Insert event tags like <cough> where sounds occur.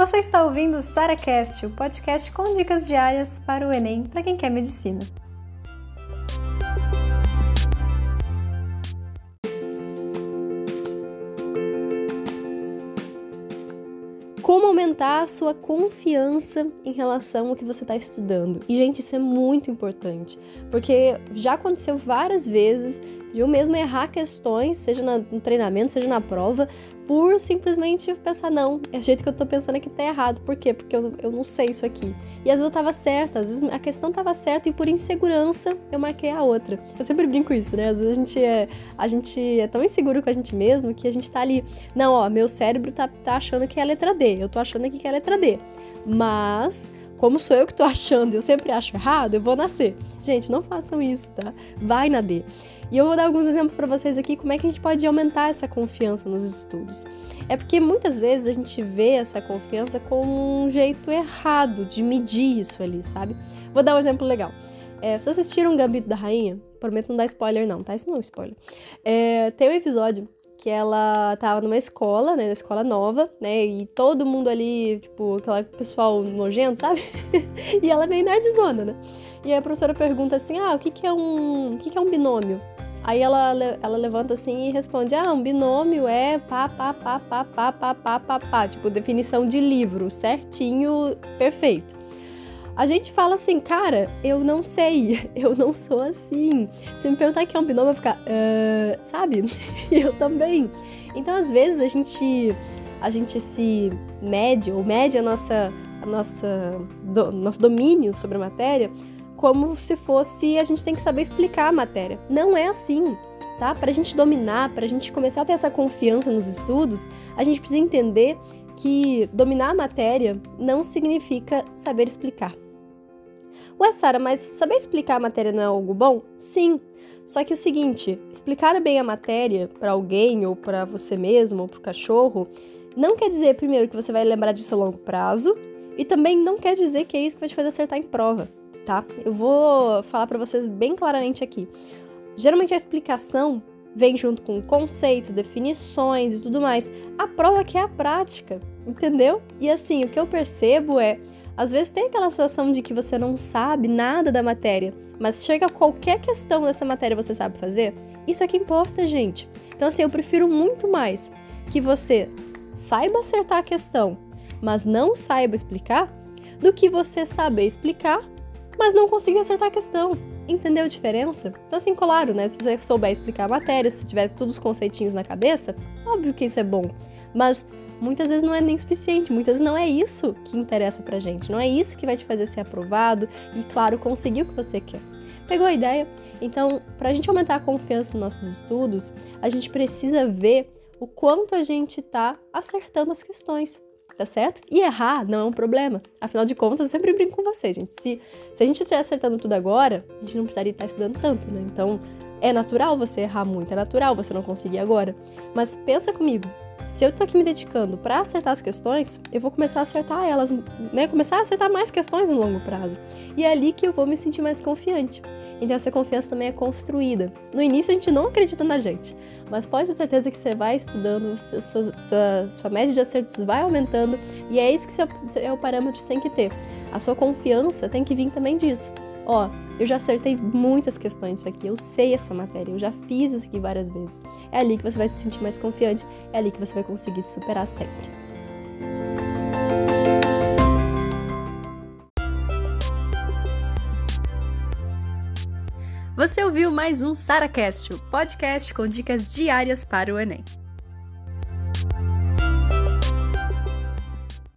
Você está ouvindo o SaraCast, o podcast com dicas diárias para o Enem para quem quer medicina. Como aumentar a sua confiança em relação ao que você está estudando? E, gente, isso é muito importante, porque já aconteceu várias vezes de eu mesmo errar questões, seja no treinamento, seja na prova, por simplesmente pensar, não, é o jeito que eu tô pensando aqui tá errado. Por quê? Porque eu, eu não sei isso aqui. E às vezes eu tava certa, às vezes a questão tava certa e por insegurança eu marquei a outra. Eu sempre brinco isso, né? Às vezes a gente é, a gente é tão inseguro com a gente mesmo que a gente tá ali, não, ó, meu cérebro tá, tá achando que é a letra D, eu tô achando aqui que é a letra D. Mas como sou eu que tô <laughs> achando eu sempre acho errado, eu vou nascer. Gente, não façam isso, tá? Vai na D. E eu vou dar alguns exemplos para vocês aqui como é que a gente pode aumentar essa confiança nos estudos. É porque muitas vezes a gente vê essa confiança como um jeito errado de medir isso ali, sabe? Vou dar um exemplo legal. É, vocês assistiram Gambito da Rainha? Prometo não dar spoiler não, tá? Isso não é spoiler. É, tem um episódio que ela tava numa escola, né, na escola nova, né, e todo mundo ali, tipo, aquela pessoal nojento, sabe? e ela é meio nerdzona, né? E aí a professora pergunta assim, ah, o que que é um, o que que é um binômio? Aí ela, ela levanta assim e responde: Ah, um binômio é pá, pá, pá, pá, pá, pá, pá, pá, pá. Tipo, definição de livro, certinho, perfeito. A gente fala assim, cara, eu não sei, <laughs> eu não sou assim. Se me perguntar que é um binômio, eu vou ficar, uh, sabe? <laughs> eu também. Então, às vezes, a gente, a gente se mede, ou mede a nossa, a nossa, do, nosso domínio sobre a matéria como se fosse a gente tem que saber explicar a matéria. Não é assim, tá? Para a gente dominar, para a gente começar a ter essa confiança nos estudos, a gente precisa entender que dominar a matéria não significa saber explicar. Ué, Sara, mas saber explicar a matéria não é algo bom? Sim. Só que o seguinte, explicar bem a matéria para alguém ou para você mesmo ou para o cachorro não quer dizer primeiro que você vai lembrar disso a longo prazo e também não quer dizer que é isso que vai te fazer acertar em prova tá? Eu vou falar para vocês bem claramente aqui. Geralmente a explicação vem junto com conceitos, definições e tudo mais. A prova que é a prática, entendeu? E assim, o que eu percebo é, às vezes tem aquela sensação de que você não sabe nada da matéria, mas chega qualquer questão dessa matéria você sabe fazer. Isso é que importa, gente. Então assim, eu prefiro muito mais que você saiba acertar a questão, mas não saiba explicar, do que você saber explicar, mas não consegui acertar a questão. Entendeu a diferença? Então, assim, claro, né? Se você souber explicar a matéria, se tiver todos os conceitinhos na cabeça, óbvio que isso é bom. Mas muitas vezes não é nem suficiente, muitas vezes não é isso que interessa pra gente, não é isso que vai te fazer ser aprovado e, claro, conseguir o que você quer. Pegou a ideia? Então, para a gente aumentar a confiança nos nossos estudos, a gente precisa ver o quanto a gente está acertando as questões tá certo? E errar não é um problema. Afinal de contas, eu sempre brinco com vocês, gente. Se, se a gente estiver acertando tudo agora, a gente não precisaria estar estudando tanto, né? Então, é natural você errar muito, é natural você não conseguir agora. Mas pensa comigo, se eu tô aqui me dedicando para acertar as questões, eu vou começar a acertar elas, né? Começar a acertar mais questões no longo prazo. E é ali que eu vou me sentir mais confiante. Então essa confiança também é construída. No início a gente não acredita na gente, mas pode ter certeza que você vai estudando, sua, sua, sua média de acertos vai aumentando e é isso que é o parâmetro que você tem que ter. A sua confiança tem que vir também disso. Ó, eu já acertei muitas questões disso aqui, eu sei essa matéria, eu já fiz isso aqui várias vezes. É ali que você vai se sentir mais confiante, é ali que você vai conseguir se superar sempre. Você ouviu mais um SaraCast, o podcast com dicas diárias para o Enem.